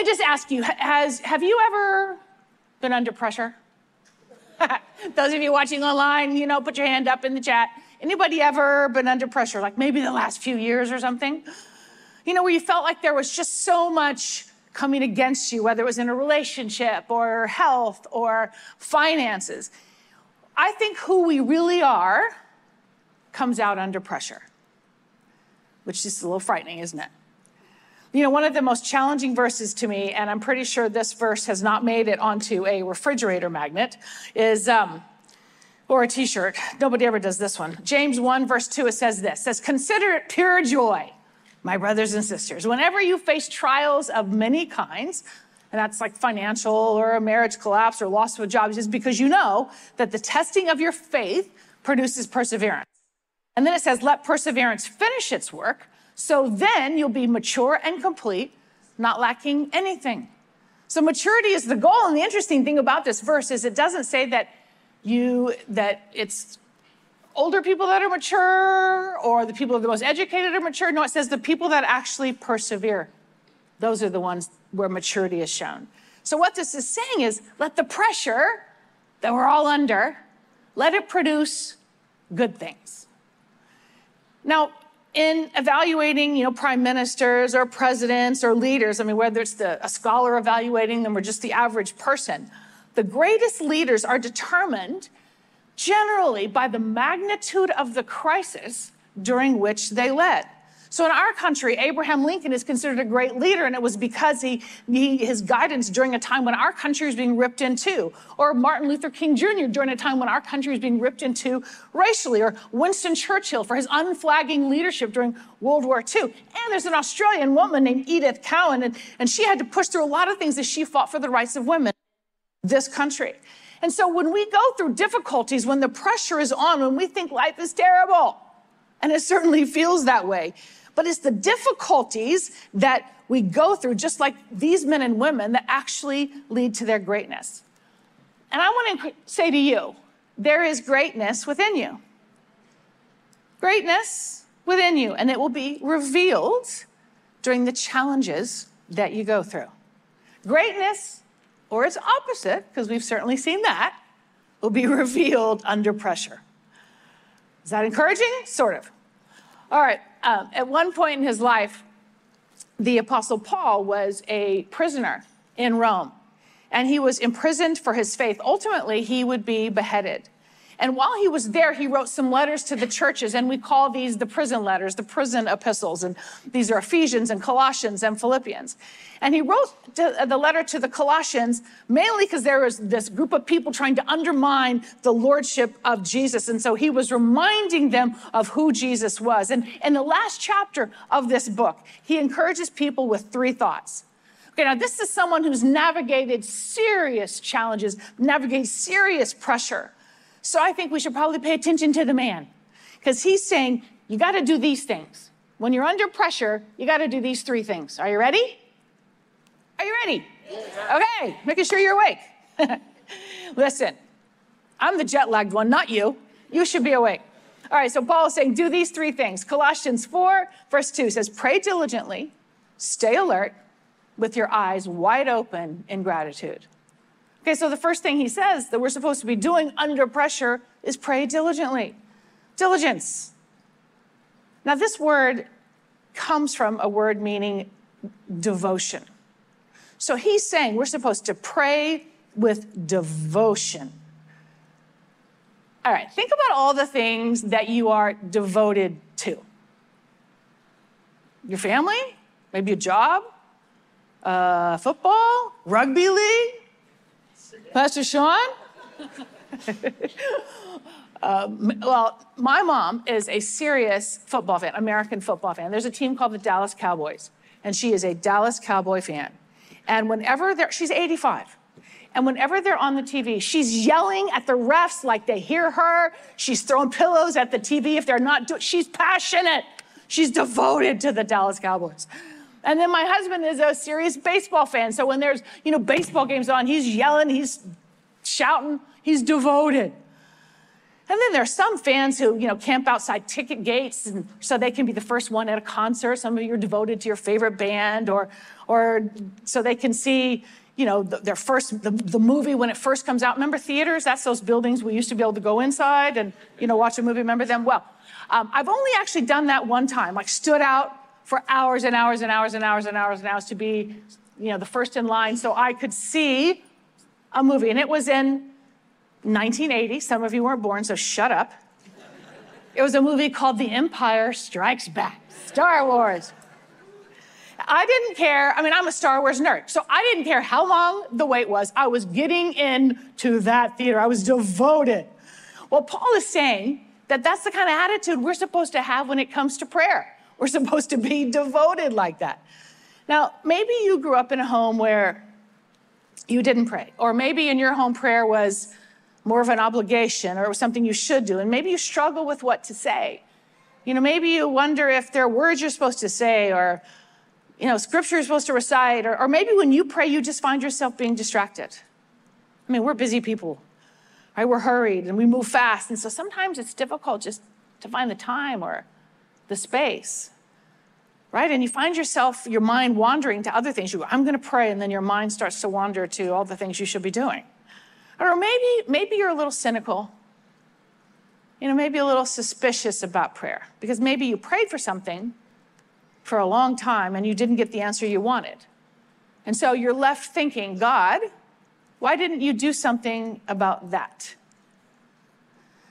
me just ask you has, have you ever been under pressure? Those of you watching online, you know, put your hand up in the chat. Anybody ever been under pressure, like maybe the last few years or something? You know, where you felt like there was just so much coming against you, whether it was in a relationship or health or finances. I think who we really are comes out under pressure, which is a little frightening, isn't it? You know, one of the most challenging verses to me, and I'm pretty sure this verse has not made it onto a refrigerator magnet, is um, or a t-shirt. Nobody ever does this one. James 1, verse 2, it says this: says, consider it pure joy, my brothers and sisters, whenever you face trials of many kinds, and that's like financial or a marriage collapse or loss of a job, just because you know that the testing of your faith produces perseverance. And then it says, let perseverance finish its work so then you'll be mature and complete, not lacking anything. So maturity is the goal. And the interesting thing about this verse is it doesn't say that you that it's older people that are mature or the people that are the most educated are mature. No, it says the people that actually persevere. Those are the ones where maturity is shown. So what this is saying is let the pressure that we're all under, let it produce good things. Now, in evaluating, you know, prime ministers or presidents or leaders, I mean, whether it's the, a scholar evaluating them or just the average person, the greatest leaders are determined generally by the magnitude of the crisis during which they led. So in our country, Abraham Lincoln is considered a great leader, and it was because he, he, his guidance during a time when our country was being ripped into, or Martin Luther King Jr. during a time when our country was being ripped into racially, or Winston Churchill for his unflagging leadership during World War II. And there's an Australian woman named Edith Cowan, and, and she had to push through a lot of things as she fought for the rights of women in this country. And so when we go through difficulties, when the pressure is on, when we think life is terrible, and it certainly feels that way, but it's the difficulties that we go through, just like these men and women, that actually lead to their greatness. And I want to say to you, there is greatness within you. Greatness within you, and it will be revealed during the challenges that you go through. Greatness, or its opposite, because we've certainly seen that, will be revealed under pressure. Is that encouraging? Sort of. All right. Um, at one point in his life, the Apostle Paul was a prisoner in Rome, and he was imprisoned for his faith. Ultimately, he would be beheaded. And while he was there, he wrote some letters to the churches, and we call these the prison letters, the prison epistles. And these are Ephesians and Colossians and Philippians. And he wrote the uh, letter to the Colossians mainly because there was this group of people trying to undermine the lordship of Jesus. And so he was reminding them of who Jesus was. And in the last chapter of this book, he encourages people with three thoughts. Okay, now this is someone who's navigated serious challenges, navigated serious pressure. So I think we should probably pay attention to the man because he's saying, you got to do these things. When you're under pressure, you got to do these three things. Are you ready? Are you ready? Okay, making sure you're awake. Listen, I'm the jet lagged one, not you. You should be awake. All right, so Paul is saying, do these three things. Colossians 4, verse 2 says, pray diligently, stay alert, with your eyes wide open in gratitude. Okay, so the first thing he says that we're supposed to be doing under pressure is pray diligently. Diligence. Now, this word comes from a word meaning devotion. So he's saying we're supposed to pray with devotion. All right, think about all the things that you are devoted to your family, maybe a job, uh, football, rugby league, Pastor Sean? um, well, my mom is a serious football fan, American football fan. There's a team called the Dallas Cowboys, and she is a Dallas Cowboy fan. And whenever they're, she's 85. And whenever they're on the TV, she's yelling at the refs like they hear her. She's throwing pillows at the TV if they're not doing, she's passionate. She's devoted to the Dallas Cowboys. And then my husband is a serious baseball fan. So when there's, you know, baseball games on, he's yelling, he's shouting, he's devoted. And then there are some fans who, you know, camp outside ticket gates and so they can be the first one at a concert. Some of you are devoted to your favorite band or, or so they can see, you know, their first, the, the movie when it first comes out. Remember theaters? That's those buildings we used to be able to go inside and, you know, watch a movie. Remember them? Well, um, I've only actually done that one time, like stood out for hours and hours and hours and hours and hours and hours to be, you know, the first in line so I could see a movie. And it was in 1980. Some of you weren't born, so shut up. It was a movie called The Empire Strikes Back, Star Wars. I didn't care. I mean, I'm a Star Wars nerd, so I didn't care how long the wait was. I was getting in to that theater, I was devoted. Well, Paul is saying that that's the kind of attitude we're supposed to have when it comes to prayer. We're supposed to be devoted like that. Now, maybe you grew up in a home where you didn't pray, or maybe in your home prayer was more of an obligation or it was something you should do. And maybe you struggle with what to say. You know, maybe you wonder if there are words you're supposed to say or, you know, scripture you're supposed to recite, or, or maybe when you pray, you just find yourself being distracted. I mean, we're busy people, right? We're hurried and we move fast. And so sometimes it's difficult just to find the time or the space, right? And you find yourself, your mind wandering to other things. You go, I'm going to pray, and then your mind starts to wander to all the things you should be doing. Or maybe, maybe you're a little cynical. You know, maybe a little suspicious about prayer because maybe you prayed for something for a long time and you didn't get the answer you wanted. And so you're left thinking, God, why didn't you do something about that?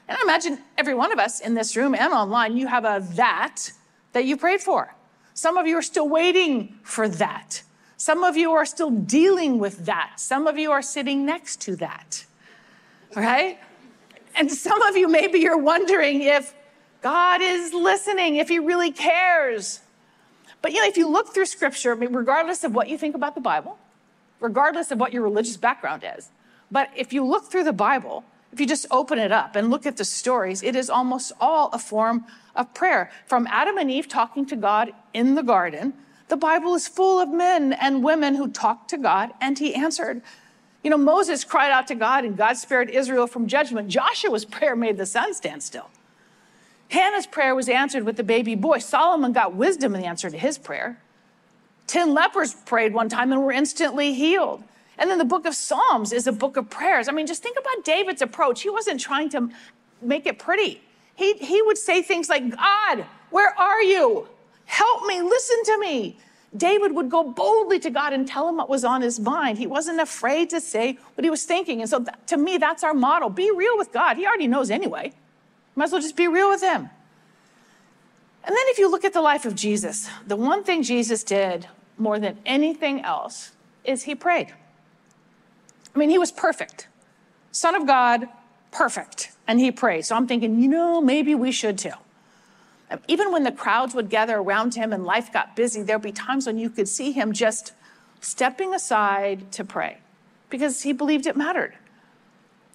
And I imagine every one of us in this room and online, you have a that that you prayed for. Some of you are still waiting for that. Some of you are still dealing with that. Some of you are sitting next to that. Right? And some of you, maybe you're wondering if God is listening, if He really cares. But you know, if you look through Scripture, I mean, regardless of what you think about the Bible, regardless of what your religious background is, but if you look through the Bible, if you just open it up and look at the stories, it is almost all a form of prayer. From Adam and Eve talking to God in the garden the Bible is full of men and women who talked to God and he answered. You know, Moses cried out to God and God spared Israel from judgment. Joshua's prayer made the sun stand still. Hannah's prayer was answered with the baby boy. Solomon got wisdom in the answer to his prayer. Ten lepers prayed one time and were instantly healed. And then the book of Psalms is a book of prayers. I mean, just think about David's approach. He wasn't trying to make it pretty. He, he would say things like, God, where are you? Help me, listen to me. David would go boldly to God and tell him what was on his mind. He wasn't afraid to say what he was thinking. And so, that, to me, that's our model. Be real with God. He already knows anyway. Might as well just be real with him. And then, if you look at the life of Jesus, the one thing Jesus did more than anything else is he prayed. I mean, he was perfect. Son of God, perfect. And he prayed. So I'm thinking, you know, maybe we should too. Even when the crowds would gather around him and life got busy, there'd be times when you could see him just stepping aside to pray because he believed it mattered.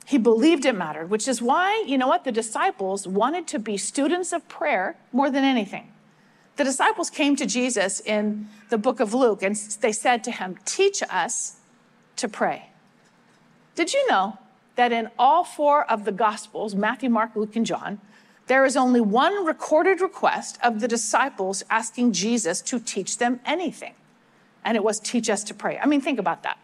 He believed it mattered, which is why, you know what, the disciples wanted to be students of prayer more than anything. The disciples came to Jesus in the book of Luke and they said to him, Teach us to pray. Did you know that in all four of the Gospels, Matthew, Mark, Luke, and John, there is only one recorded request of the disciples asking Jesus to teach them anything, and it was teach us to pray. I mean, think about that.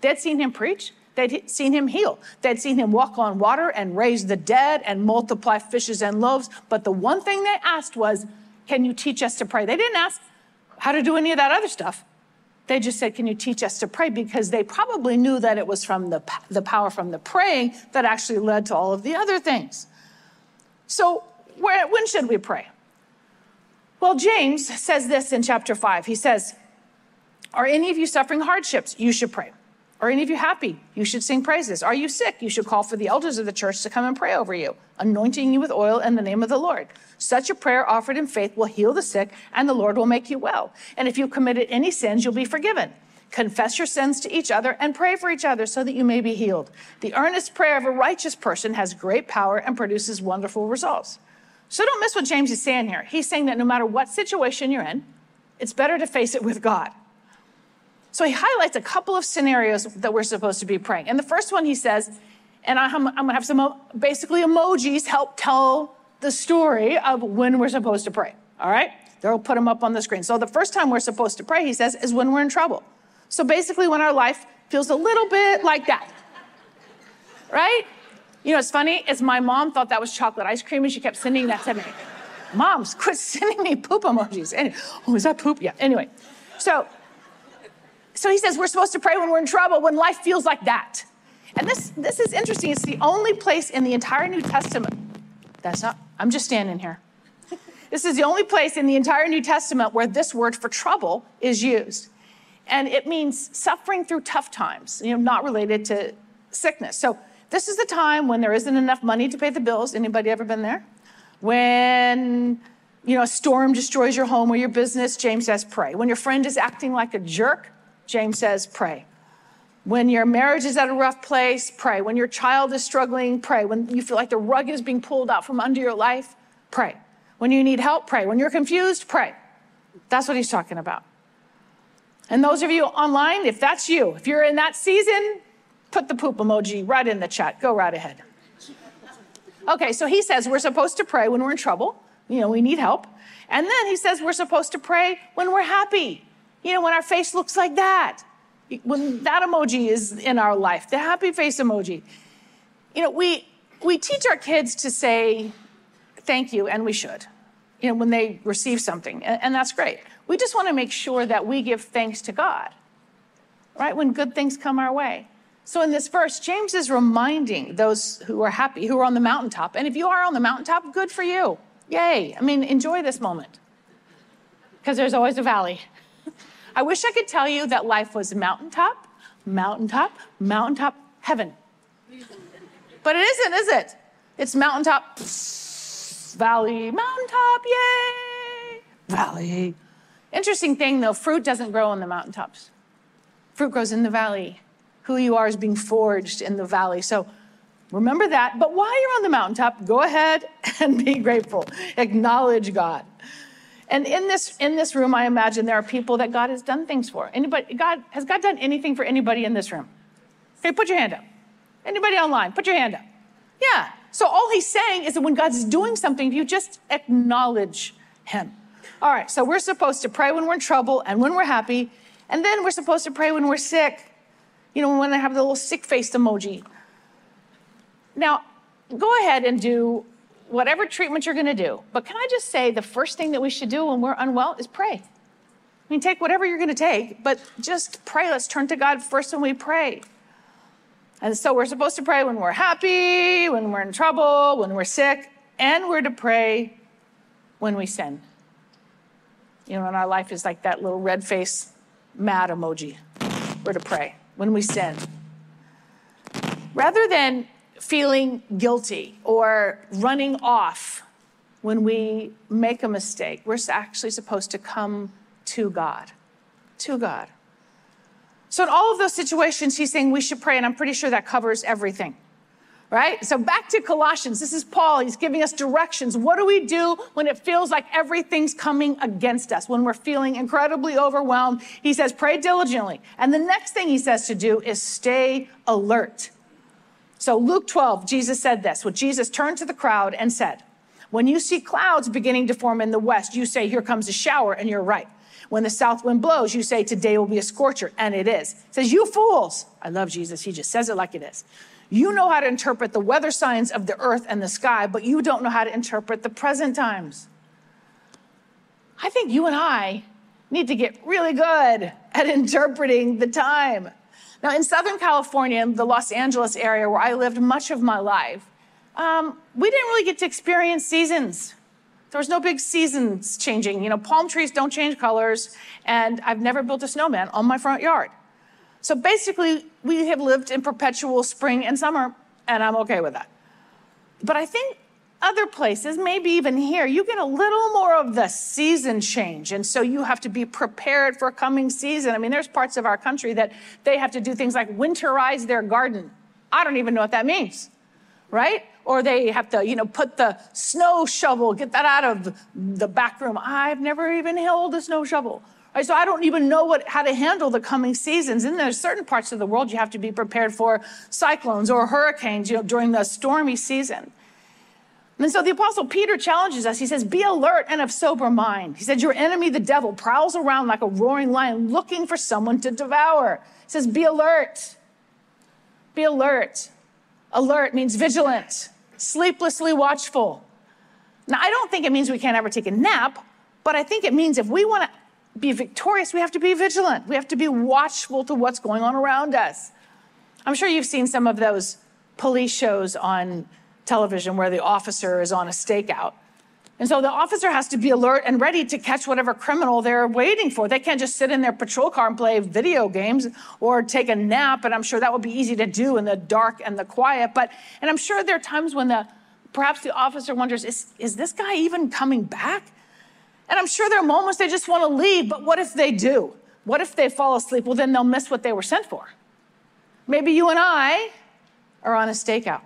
They'd seen him preach, they'd seen him heal, they'd seen him walk on water and raise the dead and multiply fishes and loaves. But the one thing they asked was, Can you teach us to pray? They didn't ask how to do any of that other stuff. They just said, Can you teach us to pray? Because they probably knew that it was from the, the power from the praying that actually led to all of the other things. So, where, when should we pray? Well, James says this in chapter 5. He says, Are any of you suffering hardships? You should pray. Are any of you happy? You should sing praises. Are you sick? You should call for the elders of the church to come and pray over you, anointing you with oil in the name of the Lord. Such a prayer offered in faith will heal the sick, and the Lord will make you well. And if you've committed any sins, you'll be forgiven. Confess your sins to each other and pray for each other so that you may be healed. The earnest prayer of a righteous person has great power and produces wonderful results. So don't miss what James is saying here. He's saying that no matter what situation you're in, it's better to face it with God. So he highlights a couple of scenarios that we're supposed to be praying. And the first one he says, And I'm, I'm gonna have some basically emojis help tell the story of when we're supposed to pray. All right? They'll put them up on the screen. So the first time we're supposed to pray, he says, is when we're in trouble. So basically, when our life feels a little bit like that. Right? You know, it's funny, is my mom thought that was chocolate ice cream and she kept sending that to me. Moms, quit sending me poop emojis. Anyway, oh, is that poop? Yeah. Anyway, so so he says we're supposed to pray when we're in trouble, when life feels like that. And this this is interesting. It's the only place in the entire New Testament. That's not. I'm just standing here. This is the only place in the entire New Testament where this word for trouble is used. And it means suffering through tough times, you know, not related to sickness. So this is the time when there isn't enough money to pay the bills. Anybody ever been there? When you know a storm destroys your home or your business, James says pray. When your friend is acting like a jerk, James says pray. When your marriage is at a rough place, pray. When your child is struggling, pray. When you feel like the rug is being pulled out from under your life, pray. When you need help, pray. When you're confused, pray. That's what he's talking about. And those of you online, if that's you, if you're in that season, put the poop emoji right in the chat. Go right ahead. Okay, so he says we're supposed to pray when we're in trouble. You know, we need help. And then he says we're supposed to pray when we're happy. You know, when our face looks like that. When that emoji is in our life, the happy face emoji. You know, we we teach our kids to say thank you, and we should. You know, when they receive something, and, and that's great. We just want to make sure that we give thanks to God, right? When good things come our way. So in this verse, James is reminding those who are happy, who are on the mountaintop. And if you are on the mountaintop, good for you. Yay. I mean, enjoy this moment because there's always a valley. I wish I could tell you that life was mountaintop, mountaintop, mountaintop, heaven. But it isn't, is it? It's mountaintop, valley, mountaintop, yay, valley. Interesting thing though, fruit doesn't grow on the mountaintops. Fruit grows in the valley who you are is being forged in the valley. So remember that. But while you're on the mountaintop, go ahead and be grateful. Acknowledge God. And in this in this room, I imagine there are people that God has done things for. Anybody, God has God done anything for anybody in this room? Okay, put your hand up. Anybody online, put your hand up. Yeah. So all he's saying is that when God's doing something, you just acknowledge him. All right, so we're supposed to pray when we're in trouble and when we're happy, and then we're supposed to pray when we're sick you know, when I have the little sick faced emoji. Now, go ahead and do whatever treatment you're going to do. But can I just say the first thing that we should do when we're unwell is pray? I mean, take whatever you're going to take, but just pray. Let's turn to God first when we pray. And so we're supposed to pray when we're happy, when we're in trouble, when we're sick, and we're to pray when we sin. You know, and our life is like that little red face, mad emoji. We're to pray when we sin. Rather than feeling guilty or running off when we make a mistake, we're actually supposed to come to God. To God. So, in all of those situations, he's saying we should pray, and I'm pretty sure that covers everything right? So back to Colossians. This is Paul. He's giving us directions. What do we do when it feels like everything's coming against us? When we're feeling incredibly overwhelmed? He says, pray diligently. And the next thing he says to do is stay alert. So Luke 12, Jesus said this. When Jesus turned to the crowd and said, when you see clouds beginning to form in the west, you say, here comes a shower, and you're right. When the south wind blows, you say, today will be a scorcher, and it is. He says, you fools. I love Jesus. He just says it like it is. You know how to interpret the weather signs of the earth and the sky, but you don't know how to interpret the present times. I think you and I need to get really good at interpreting the time. Now, in Southern California, the Los Angeles area where I lived much of my life, um, we didn't really get to experience seasons. There was no big seasons changing. You know, palm trees don't change colors, and I've never built a snowman on my front yard. So basically, we have lived in perpetual spring and summer, and I'm okay with that. But I think other places, maybe even here, you get a little more of the season change. And so you have to be prepared for coming season. I mean, there's parts of our country that they have to do things like winterize their garden. I don't even know what that means, right? Or they have to, you know, put the snow shovel, get that out of the back room. I've never even held a snow shovel Right, so I don't even know what, how to handle the coming seasons. And there's certain parts of the world you have to be prepared for cyclones or hurricanes you know, during the stormy season. And so the apostle Peter challenges us. He says, Be alert and of sober mind. He said, Your enemy, the devil, prowls around like a roaring lion looking for someone to devour. He says, Be alert. Be alert. Alert means vigilant, sleeplessly watchful. Now, I don't think it means we can't ever take a nap, but I think it means if we want to be victorious, we have to be vigilant. We have to be watchful to what's going on around us. I'm sure you've seen some of those police shows on television where the officer is on a stakeout. And so the officer has to be alert and ready to catch whatever criminal they're waiting for. They can't just sit in their patrol car and play video games or take a nap. And I'm sure that would be easy to do in the dark and the quiet. But, and I'm sure there are times when the, perhaps the officer wonders, is, is this guy even coming back? And I'm sure there are moments they just want to leave, but what if they do? What if they fall asleep? Well, then they'll miss what they were sent for. Maybe you and I are on a stakeout.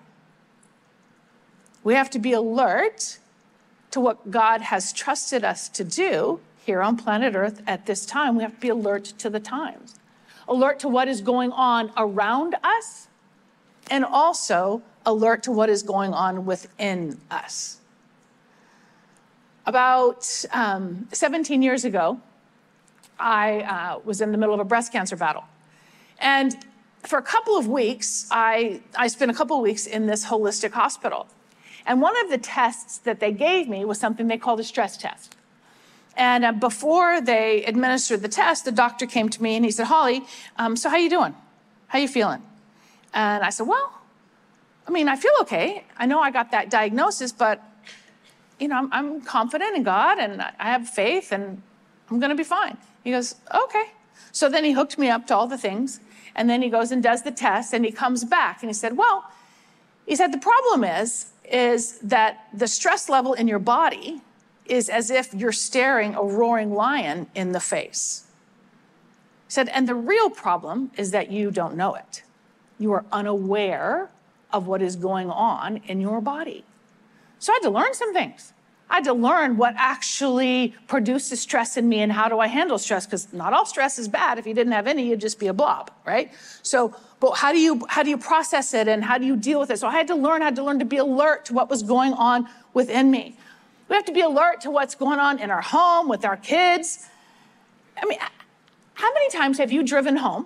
We have to be alert to what God has trusted us to do here on planet Earth at this time. We have to be alert to the times, alert to what is going on around us, and also alert to what is going on within us. About um, 17 years ago, I uh, was in the middle of a breast cancer battle. And for a couple of weeks, I, I spent a couple of weeks in this holistic hospital. And one of the tests that they gave me was something they called a stress test. And uh, before they administered the test, the doctor came to me and he said, Holly, um, so how you doing? How you feeling? And I said, well, I mean, I feel okay. I know I got that diagnosis, but you know, I'm, I'm confident in God and I have faith and I'm going to be fine. He goes, okay. So then he hooked me up to all the things. And then he goes and does the test and he comes back and he said, well, he said, the problem is is that the stress level in your body is as if you're staring a roaring lion in the face. He said, and the real problem is that you don't know it. You are unaware of what is going on in your body. So I had to learn some things. I had to learn what actually produces stress in me and how do I handle stress because not all stress is bad. If you didn't have any, you'd just be a blob, right? So, but how do you how do you process it and how do you deal with it? So I had to learn, I had to learn to be alert to what was going on within me. We have to be alert to what's going on in our home with our kids. I mean, how many times have you driven home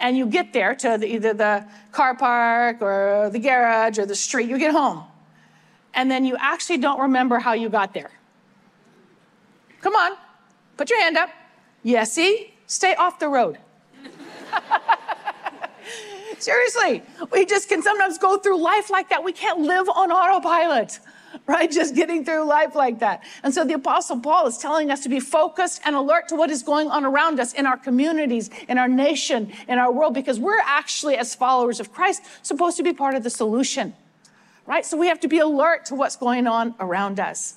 and you get there to the, either the car park or the garage or the street? You get home and then you actually don't remember how you got there. Come on, put your hand up. Yes, see? Stay off the road. Seriously, we just can sometimes go through life like that. We can't live on autopilot, right? Just getting through life like that. And so the Apostle Paul is telling us to be focused and alert to what is going on around us in our communities, in our nation, in our world, because we're actually, as followers of Christ, supposed to be part of the solution right? So we have to be alert to what's going on around us.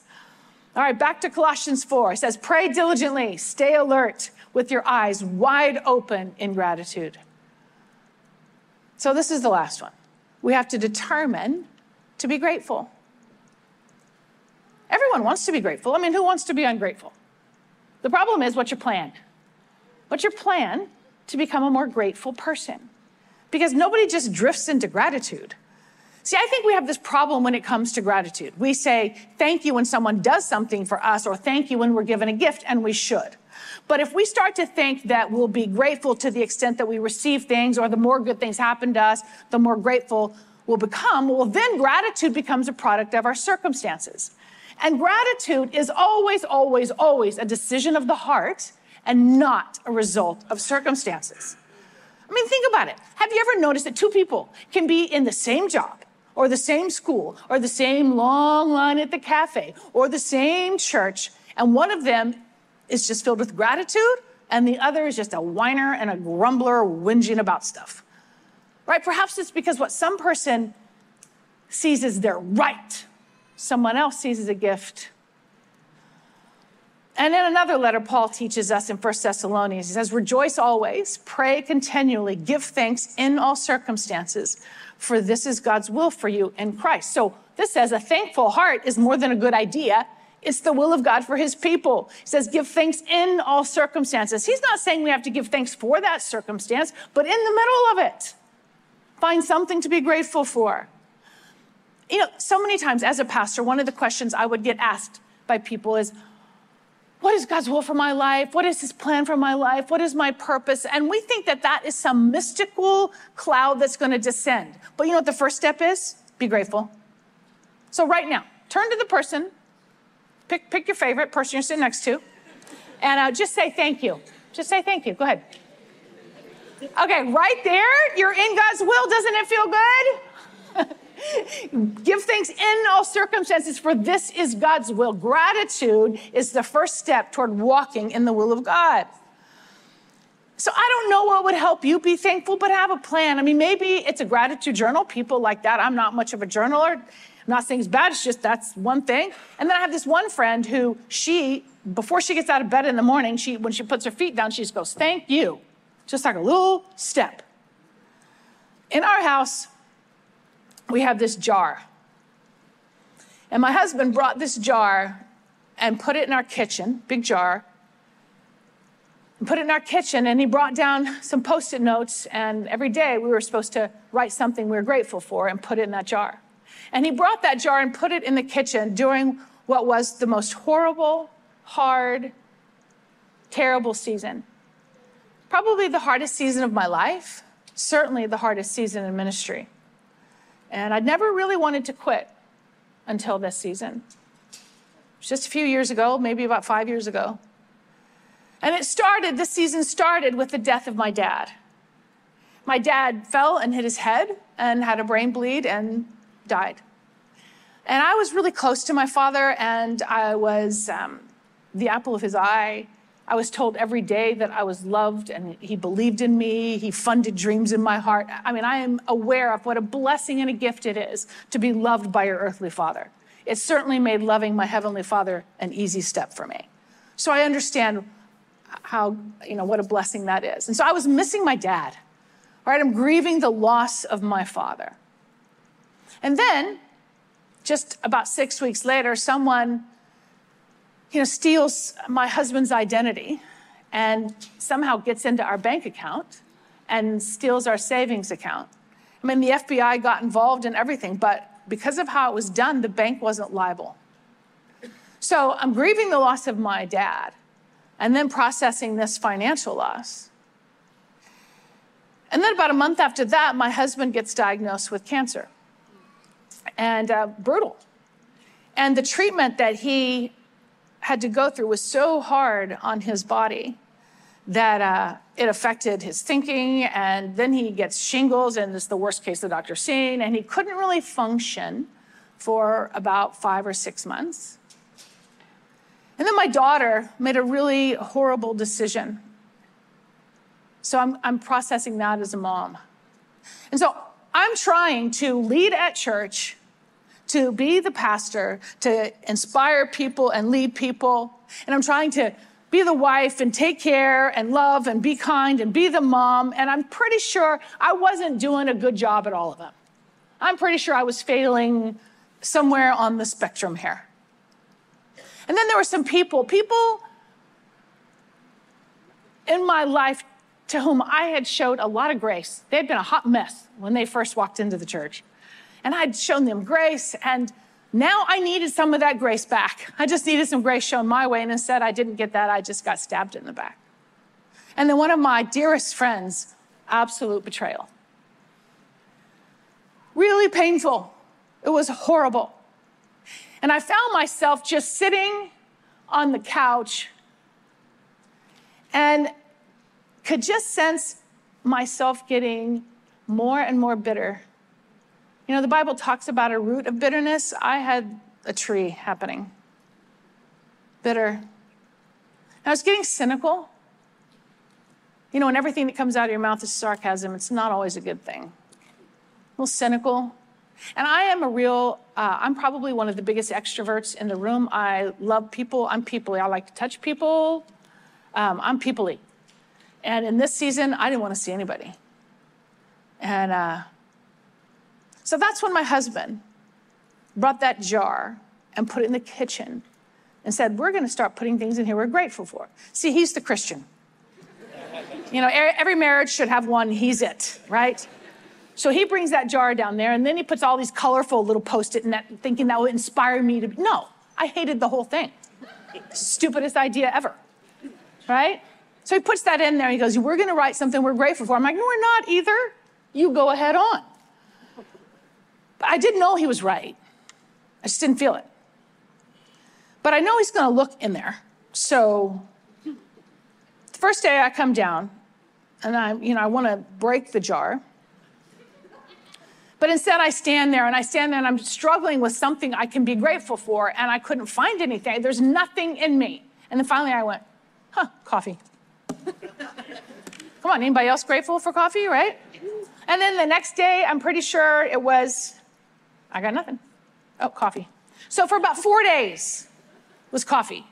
All right, back to Colossians 4. It says, Pray diligently, stay alert with your eyes wide open in gratitude. So this is the last one. We have to determine to be grateful. Everyone wants to be grateful. I mean, who wants to be ungrateful? The problem is what's your plan? What's your plan to become a more grateful person? Because nobody just drifts into gratitude. See, I think we have this problem when it comes to gratitude. We say thank you when someone does something for us, or thank you when we're given a gift, and we should. But if we start to think that we'll be grateful to the extent that we receive things, or the more good things happen to us, the more grateful we'll become, well, then gratitude becomes a product of our circumstances. And gratitude is always, always, always a decision of the heart and not a result of circumstances. I mean, think about it. Have you ever noticed that two people can be in the same job, or the same school or the same long line at the cafe or the same church, and one of them is just filled with gratitude, and the other is just a whiner and a grumbler whinging about stuff. Right? Perhaps it's because what some person sees as their right, someone else sees as a gift. And in another letter, Paul teaches us in 1 Thessalonians, he says, Rejoice always, pray continually, give thanks in all circumstances for this is God's will for you in Christ. So this says a thankful heart is more than a good idea. It's the will of God for his people. He says, give thanks in all circumstances. He's not saying we have to give thanks for that circumstance, but in the middle of it, find something to be grateful for. You know, so many times as a pastor, one of the questions I would get asked by people is, what is God's will for my life? What is his plan for my life? What is my purpose? And we think that that is some mystical cloud that's going to descend. But you know what the first step is? Be grateful. So right now, turn to the person Pick, pick your favorite person you're sitting next to and uh, just say thank you. Just say thank you. Go ahead. Okay, right there, you're in God's will. Doesn't it feel good? Give thanks in all circumstances, for this is God's will. Gratitude is the first step toward walking in the will of God. So I don't know what would help you be thankful, but have a plan. I mean, maybe it's a gratitude journal, people like that. I'm not much of a journaler. I'm not saying it's bad, it's just that's one thing. And then I have this one friend who she, before she gets out of bed in the morning, she when she puts her feet down, she just goes, Thank you. Just like a little step. In our house, we have this jar. And my husband brought this jar and put it in our kitchen, big jar, and put it in our kitchen. And he brought down some post it notes. And every day we were supposed to write something we were grateful for and put it in that jar. And he brought that jar and put it in the kitchen during what was the most horrible, hard, terrible season. Probably the hardest season of my life, certainly the hardest season in ministry. And I'd never really wanted to quit until this season. Just a few years ago, maybe about five years ago. And it started, this season started with the death of my dad. My dad fell and hit his head and had a brain bleed and died. And I was really close to my father, and I was um, the apple of his eye. I was told every day that I was loved and he believed in me. He funded dreams in my heart. I mean, I am aware of what a blessing and a gift it is to be loved by your earthly father. It certainly made loving my heavenly father an easy step for me. So I understand how, you know, what a blessing that is. And so I was missing my dad, right? I'm grieving the loss of my father. And then, just about six weeks later, someone you know, steals my husband's identity and somehow gets into our bank account and steals our savings account. I mean, the FBI got involved in everything, but because of how it was done, the bank wasn't liable. So I'm grieving the loss of my dad and then processing this financial loss. And then about a month after that, my husband gets diagnosed with cancer and uh, brutal. And the treatment that he had to go through was so hard on his body that uh, it affected his thinking. And then he gets shingles, and it's the worst case the doctor's seen. And he couldn't really function for about five or six months. And then my daughter made a really horrible decision. So I'm, I'm processing that as a mom. And so I'm trying to lead at church to be the pastor, to inspire people and lead people. And I'm trying to be the wife and take care and love and be kind and be the mom. And I'm pretty sure I wasn't doing a good job at all of them. I'm pretty sure I was failing somewhere on the spectrum here. And then there were some people, people in my life to whom I had showed a lot of grace. They had been a hot mess when they first walked into the church and I'd shown them grace. And now I needed some of that grace back. I just needed some grace shown my way. And instead, I didn't get that. I just got stabbed in the back. And then one of my dearest friends, absolute betrayal. Really painful. It was horrible. And I found myself just sitting on the couch and could just sense myself getting more and more bitter you know, the Bible talks about a root of bitterness. I had a tree happening. Bitter. I was getting cynical. You know, when everything that comes out of your mouth is sarcasm, it's not always a good thing. A little cynical. And I am a real, uh, I'm probably one of the biggest extroverts in the room. I love people. I'm peoply. I like to touch people. Um, I'm peoply. And in this season, I didn't want to see anybody. And uh, so that's when my husband brought that jar and put it in the kitchen and said, We're going to start putting things in here we're grateful for. See, he's the Christian. You know, every marriage should have one, he's it, right? So he brings that jar down there and then he puts all these colorful little post it in that, thinking that would inspire me to. No, I hated the whole thing. Stupidest idea ever, right? So he puts that in there. and He goes, We're going to write something we're grateful for. I'm like, No, we're not either. You go ahead on. But I didn't know he was right. I just didn't feel it. But I know he's going to look in there. So the first day I come down and I, you know, I want to break the jar. But instead, I stand there and I stand there and I'm struggling with something I can be grateful for, and I couldn't find anything. There's nothing in me. And then finally, I went, huh, coffee. Come on, anybody else grateful for coffee, right? And then the next day, I'm pretty sure it was, I got nothing. Oh, coffee. So for about four days was coffee.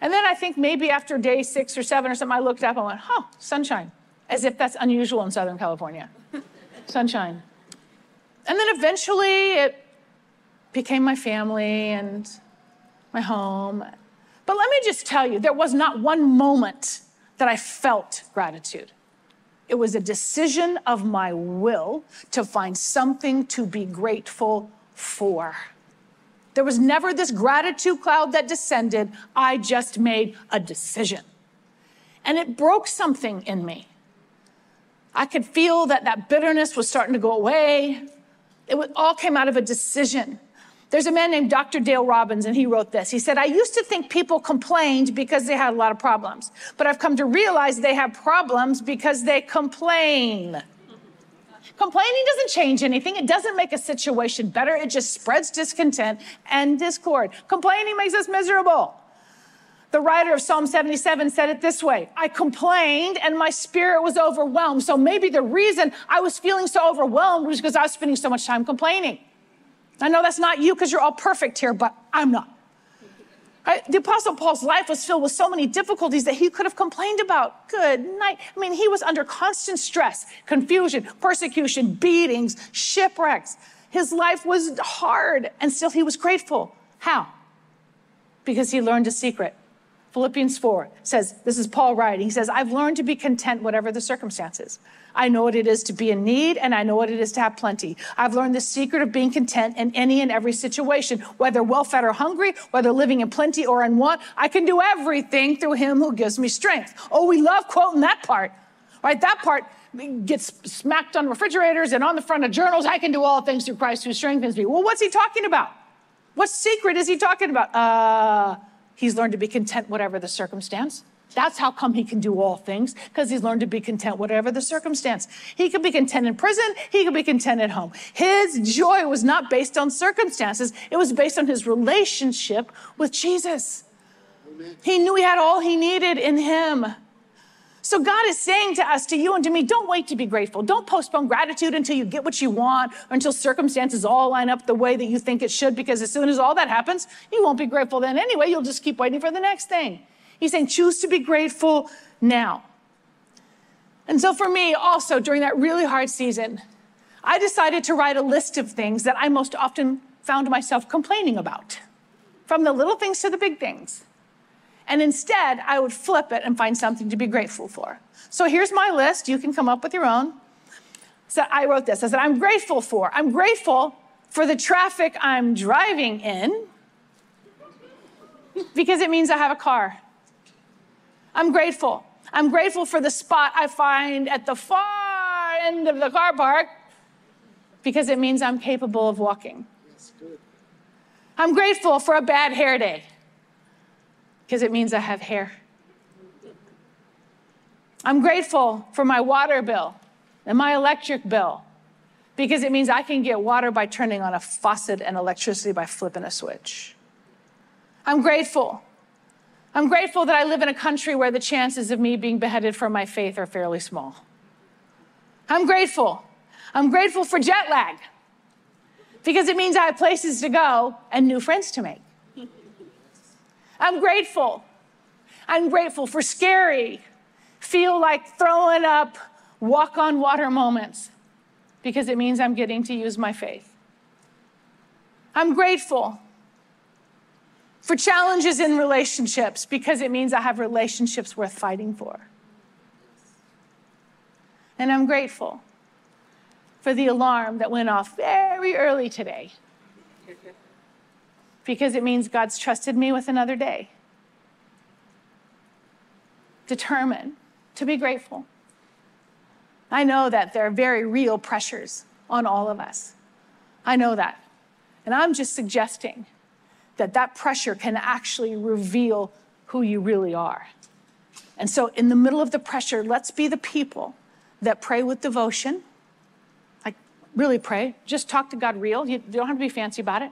And then I think maybe after day six or seven or something, I looked up and went, huh, sunshine. As if that's unusual in Southern California. sunshine. And then eventually it became my family and my home. But let me just tell you, there was not one moment that I felt gratitude. It was a decision of my will to find something to be grateful for. There was never this gratitude cloud that descended. I just made a decision. And it broke something in me. I could feel that that bitterness was starting to go away. It all came out of a decision. There's a man named Dr. Dale Robbins, and he wrote this. He said, I used to think people complained because they had a lot of problems, but I've come to realize they have problems because they complain. Complaining doesn't change anything. It doesn't make a situation better. It just spreads discontent and discord. Complaining makes us miserable. The writer of Psalm 77 said it this way I complained and my spirit was overwhelmed. So maybe the reason I was feeling so overwhelmed was because I was spending so much time complaining. I know that's not you because you're all perfect here, but I'm not. Right? The Apostle Paul's life was filled with so many difficulties that he could have complained about. Good night. I mean, he was under constant stress, confusion, persecution, beatings, shipwrecks. His life was hard, and still he was grateful. How? Because he learned a secret. Philippians 4 says, This is Paul writing. He says, I've learned to be content, whatever the circumstances. I know what it is to be in need, and I know what it is to have plenty. I've learned the secret of being content in any and every situation, whether well fed or hungry, whether living in plenty or in want. I can do everything through him who gives me strength. Oh, we love quoting that part, right? That part gets smacked on refrigerators and on the front of journals. I can do all things through Christ who strengthens me. Well, what's he talking about? What secret is he talking about? Uh, he's learned to be content, whatever the circumstance. That's how come he can do all things, because he's learned to be content, whatever the circumstance. He could be content in prison, he could be content at home. His joy was not based on circumstances, it was based on his relationship with Jesus. Amen. He knew he had all he needed in him. So God is saying to us, to you and to me, don't wait to be grateful. Don't postpone gratitude until you get what you want or until circumstances all line up the way that you think it should, because as soon as all that happens, you won't be grateful then anyway. You'll just keep waiting for the next thing. He's saying, choose to be grateful now. And so for me, also during that really hard season, I decided to write a list of things that I most often found myself complaining about, from the little things to the big things. And instead, I would flip it and find something to be grateful for. So here's my list. You can come up with your own. So I wrote this. I said, I'm grateful for. I'm grateful for the traffic I'm driving in because it means I have a car. I'm grateful. I'm grateful for the spot I find at the far end of the car park because it means I'm capable of walking. I'm grateful for a bad hair day because it means I have hair. I'm grateful for my water bill and my electric bill because it means I can get water by turning on a faucet and electricity by flipping a switch. I'm grateful I'm grateful that I live in a country where the chances of me being beheaded for my faith are fairly small. I'm grateful. I'm grateful for jet lag because it means I have places to go and new friends to make. I'm grateful. I'm grateful for scary, feel like throwing up, walk on water moments because it means I'm getting to use my faith. I'm grateful for challenges in relationships because it means I have relationships worth fighting for. And I'm grateful for the alarm that went off very early today because it means God's trusted me with another day. Determined to be grateful. I know that there are very real pressures on all of us. I know that. And I'm just suggesting that that pressure can actually reveal who you really are. And so, in the middle of the pressure, let's be the people that pray with devotion. Like, really pray. Just talk to God real. You don't have to be fancy about it,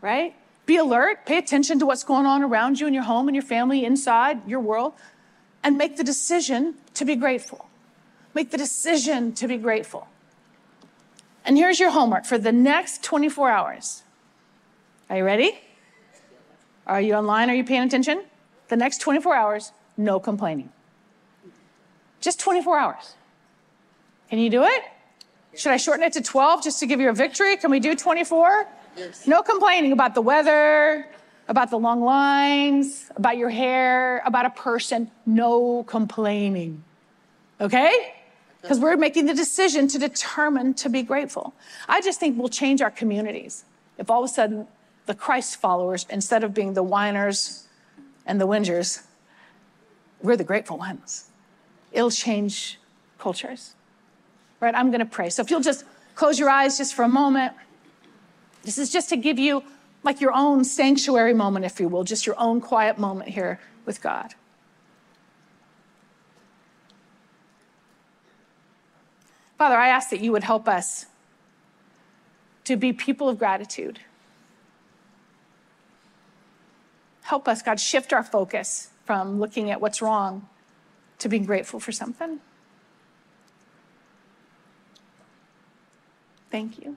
right? Be alert. Pay attention to what's going on around you in your home and your family, inside your world, and make the decision to be grateful. Make the decision to be grateful. And here's your homework for the next 24 hours. Are you ready? Are you online? Are you paying attention? The next 24 hours, no complaining. Just 24 hours. Can you do it? Should I shorten it to 12 just to give you a victory? Can we do 24? Yes. No complaining about the weather, about the long lines, about your hair, about a person. No complaining. Okay? Because we're making the decision to determine to be grateful. I just think we'll change our communities if all of a sudden the Christ followers, instead of being the whiners and the whingers, we're the grateful ones. It'll change cultures. Right? I'm going to pray. So if you'll just close your eyes just for a moment. This is just to give you like your own sanctuary moment, if you will, just your own quiet moment here with God. Father, I ask that you would help us to be people of gratitude. Help us, God, shift our focus from looking at what's wrong to being grateful for something. Thank you.